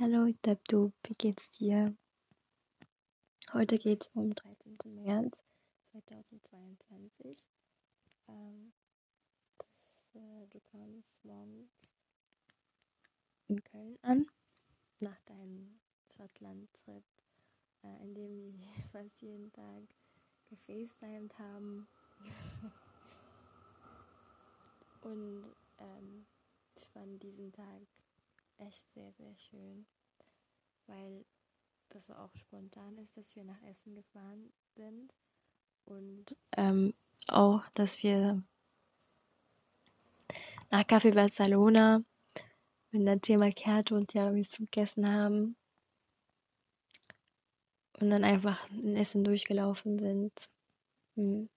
Hallo, Dabdub, wie geht's dir? Heute geht's um 13. März 2022. Ähm, das, äh, du kommst morgens in Köln an, nach deinem Schottland-Trip, äh, in dem wir fast jeden Tag gefacetimed haben. Und ähm, ich fand diesen Tag echt sehr, sehr schön, weil das auch spontan ist, dass wir nach Essen gefahren sind und ähm, auch, dass wir nach Café Barcelona mit der Thema Kerte und Tiramisu gegessen haben und dann einfach in Essen durchgelaufen sind. Hm.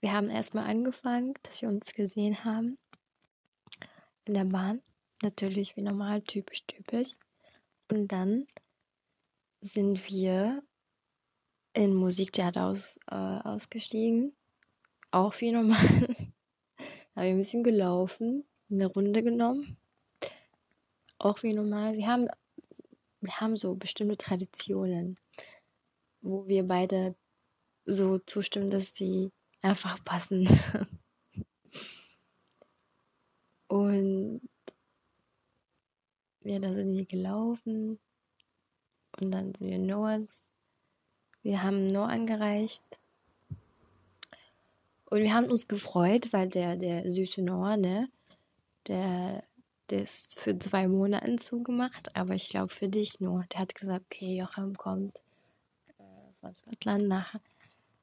Wir haben erstmal angefangen, dass wir uns gesehen haben in der Bahn Natürlich wie normal, typisch, typisch. Und dann sind wir in Musiktheater aus, äh, ausgestiegen. Auch wie normal. haben wir ein bisschen gelaufen, eine Runde genommen. Auch wie normal. Wir haben, wir haben so bestimmte Traditionen, wo wir beide so zustimmen, dass sie einfach passen. Und ja, da sind wir gelaufen und dann sind wir Noahs. Wir haben Noah angereicht. Und wir haben uns gefreut, weil der, der süße Noah, ne, der, der ist für zwei Monate zugemacht, aber ich glaube für dich nur. Der hat gesagt, okay, Joachim kommt äh, von Schottland nach,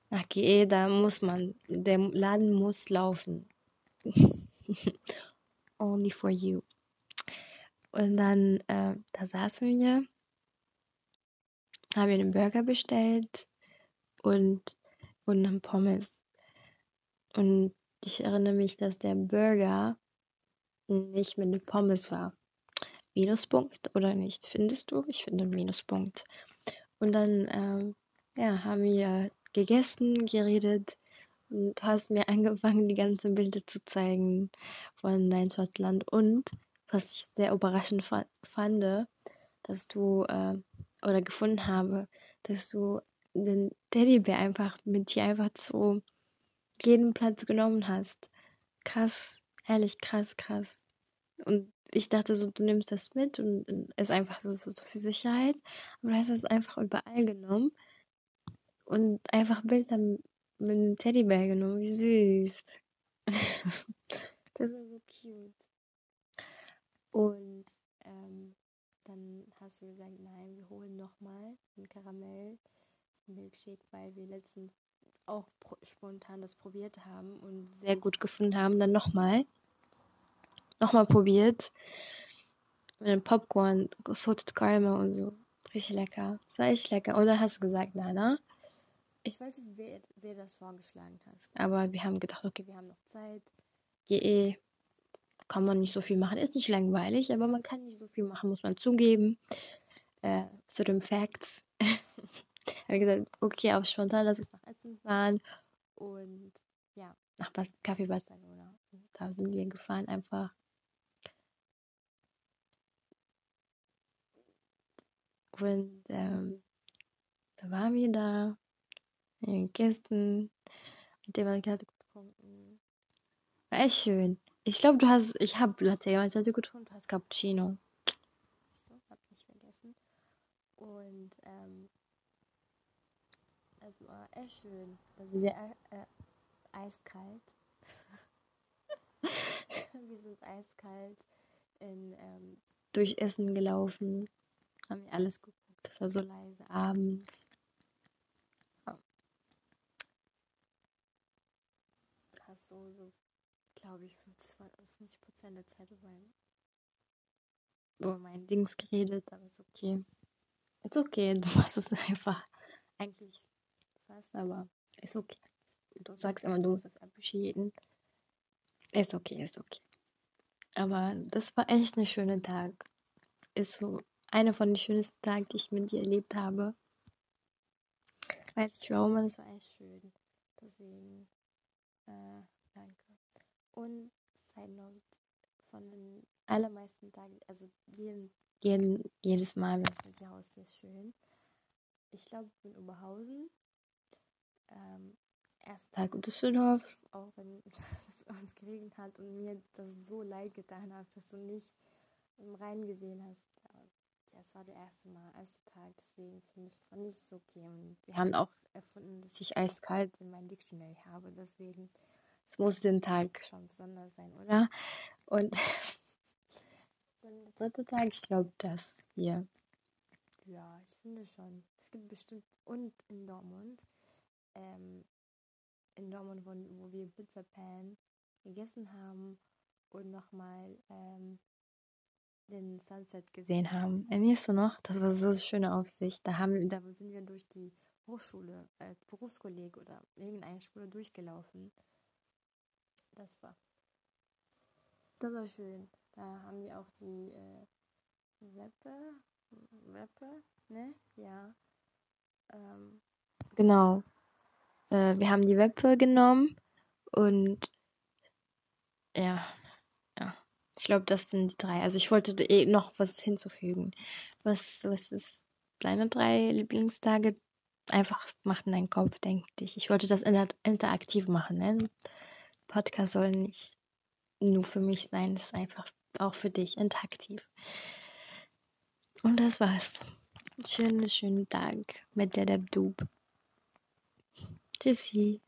nach GE, da muss man, der Laden muss laufen. Only for you. Und dann, äh, da saßen wir, haben wir einen Burger bestellt und, und einen Pommes. Und ich erinnere mich, dass der Burger nicht mit einem Pommes war. Minuspunkt oder nicht? Findest du? Ich finde einen Minuspunkt. Und dann, ähm, ja, haben wir gegessen, geredet und hast mir angefangen, die ganzen Bilder zu zeigen von Nein Schottland und was ich sehr überraschend fand, dass du äh, oder gefunden habe, dass du den Teddybär einfach mit dir einfach zu jedem Platz genommen hast. Krass, ehrlich krass, krass. Und ich dachte so, du nimmst das mit und ist einfach so, so, so für Sicherheit. Aber du hast es einfach überall genommen und einfach Bilder mit dem Teddybär genommen. Wie süß. das ist so cute. Und ähm, dann hast du gesagt, nein, wir holen nochmal einen Karamell Milkshake, weil wir letztens auch spontan das probiert haben und sehr gut gefunden haben. Dann nochmal. Nochmal probiert. Mit dem Popcorn, Salted Caramel und so. Richtig lecker. Das war echt lecker. Und dann hast du gesagt, Nana, ich weiß nicht, wer, wer das vorgeschlagen hat. Aber wir haben gedacht, okay, wir haben noch Zeit. Geh eh kann man nicht so viel machen. Ist nicht langweilig, aber man kann nicht so viel machen, muss man zugeben. Äh, zu den Facts. habe gesagt, okay, auf spontan, lass uns nach Essen fahren. Und ja, nach Café Barcelona. Da sind wir gefahren einfach. Und ähm, da waren wir da, in den Gästen, mit dem man gerade getrunken. War echt schön. Ich glaube, du hast, ich habe Latte Macchiato getrunken, du hast Cappuccino. Weißt du, hab nicht vergessen. Und, ähm, es war echt schön. Also wir, äh, äh eiskalt. wir sind eiskalt in, ähm, durch Essen gelaufen. Haben wir alles geguckt. Das war so leise abends. Hast du so glaube ich, 50 Prozent der Zeit über, über mein Dings geredet, aber ist okay. Ist okay, du machst es einfach eigentlich fast, aber ist okay. Du sagst immer, du musst es appreciaten. Ist okay, ist okay. Aber das war echt ein schöner Tag. Ist so einer von den schönsten Tagen, die ich mit dir erlebt habe. Weiß ich warum, aber es war echt schön. Deswegen, äh, danke. Und Side Note, von den allermeisten Tagen, also jeden, jeden, jedes Mal, wenn ich mit dir rausgehe, ist schön. Ich glaube, ich bin Oberhausen. Ähm, erster Tag in Düsseldorf, auch wenn es uns geregnet hat und mir das so leid getan hat, dass du nicht im Rhein gesehen hast. Ja, es war der erste Mal, erste Tag, deswegen finde ich, fand ich es okay. Und wir haben auch erfunden, dass ich eiskalt in mein Dictionary habe, deswegen, es muss den Tag schon besonders sein, oder? Und, und der dritte Tag, ich glaube, das hier. Ja, ich finde schon. Es gibt bestimmt, und in Dortmund, ähm, in Dortmund, wo, wo wir Pizza Pan gegessen haben und nochmal ähm, den Sunset gesehen haben. Erinnerst du noch? Das war so eine schöne Aufsicht. Da, haben, da sind wir durch die Hochschule, äh, Berufskolleg oder irgendeine Schule durchgelaufen. Das war. Das war schön. Da haben wir auch die äh, Weppe, Weppe, ne? Ja. Ähm, genau. Äh, wir haben die Weppe genommen und ja, ja. Ich glaube, das sind die drei. Also ich wollte eh noch was hinzufügen. Was, was ist deine drei Lieblingstage? Einfach macht in deinen Kopf, denk dich. Ich wollte das inter interaktiv machen. Ne? Podcast soll nicht nur für mich sein, es ist einfach auch für dich interaktiv. Und das war's. Schönen, schönen Tag mit der Dub. Tschüssi.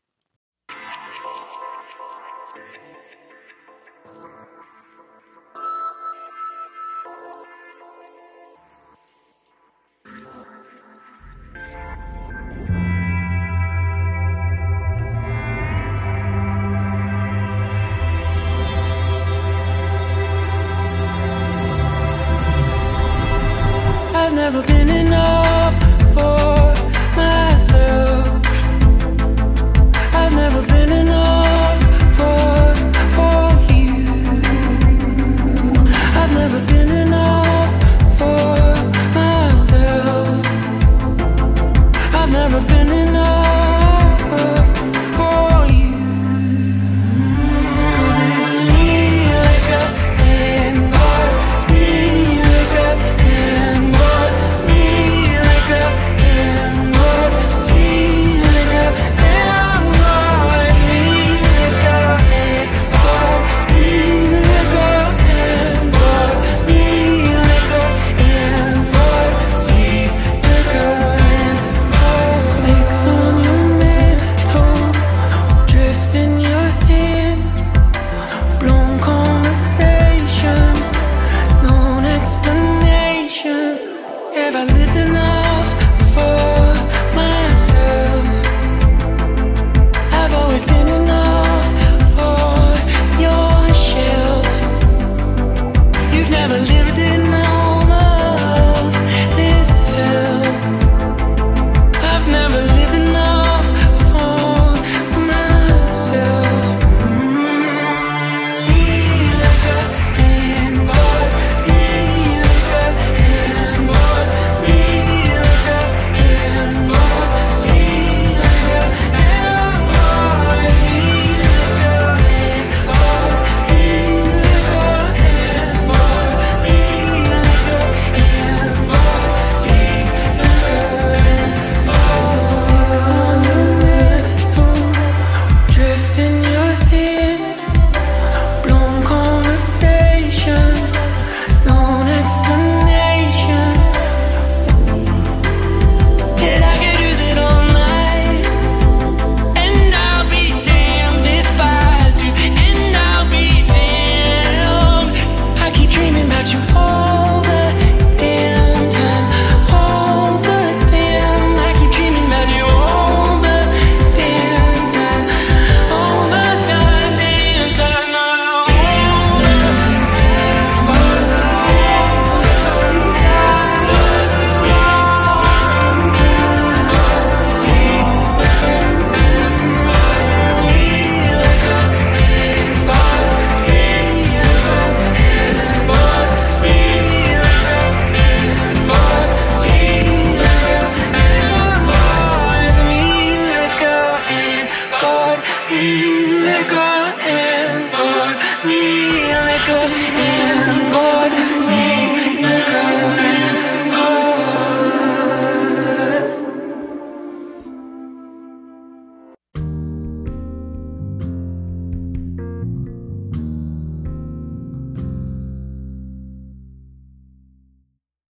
good.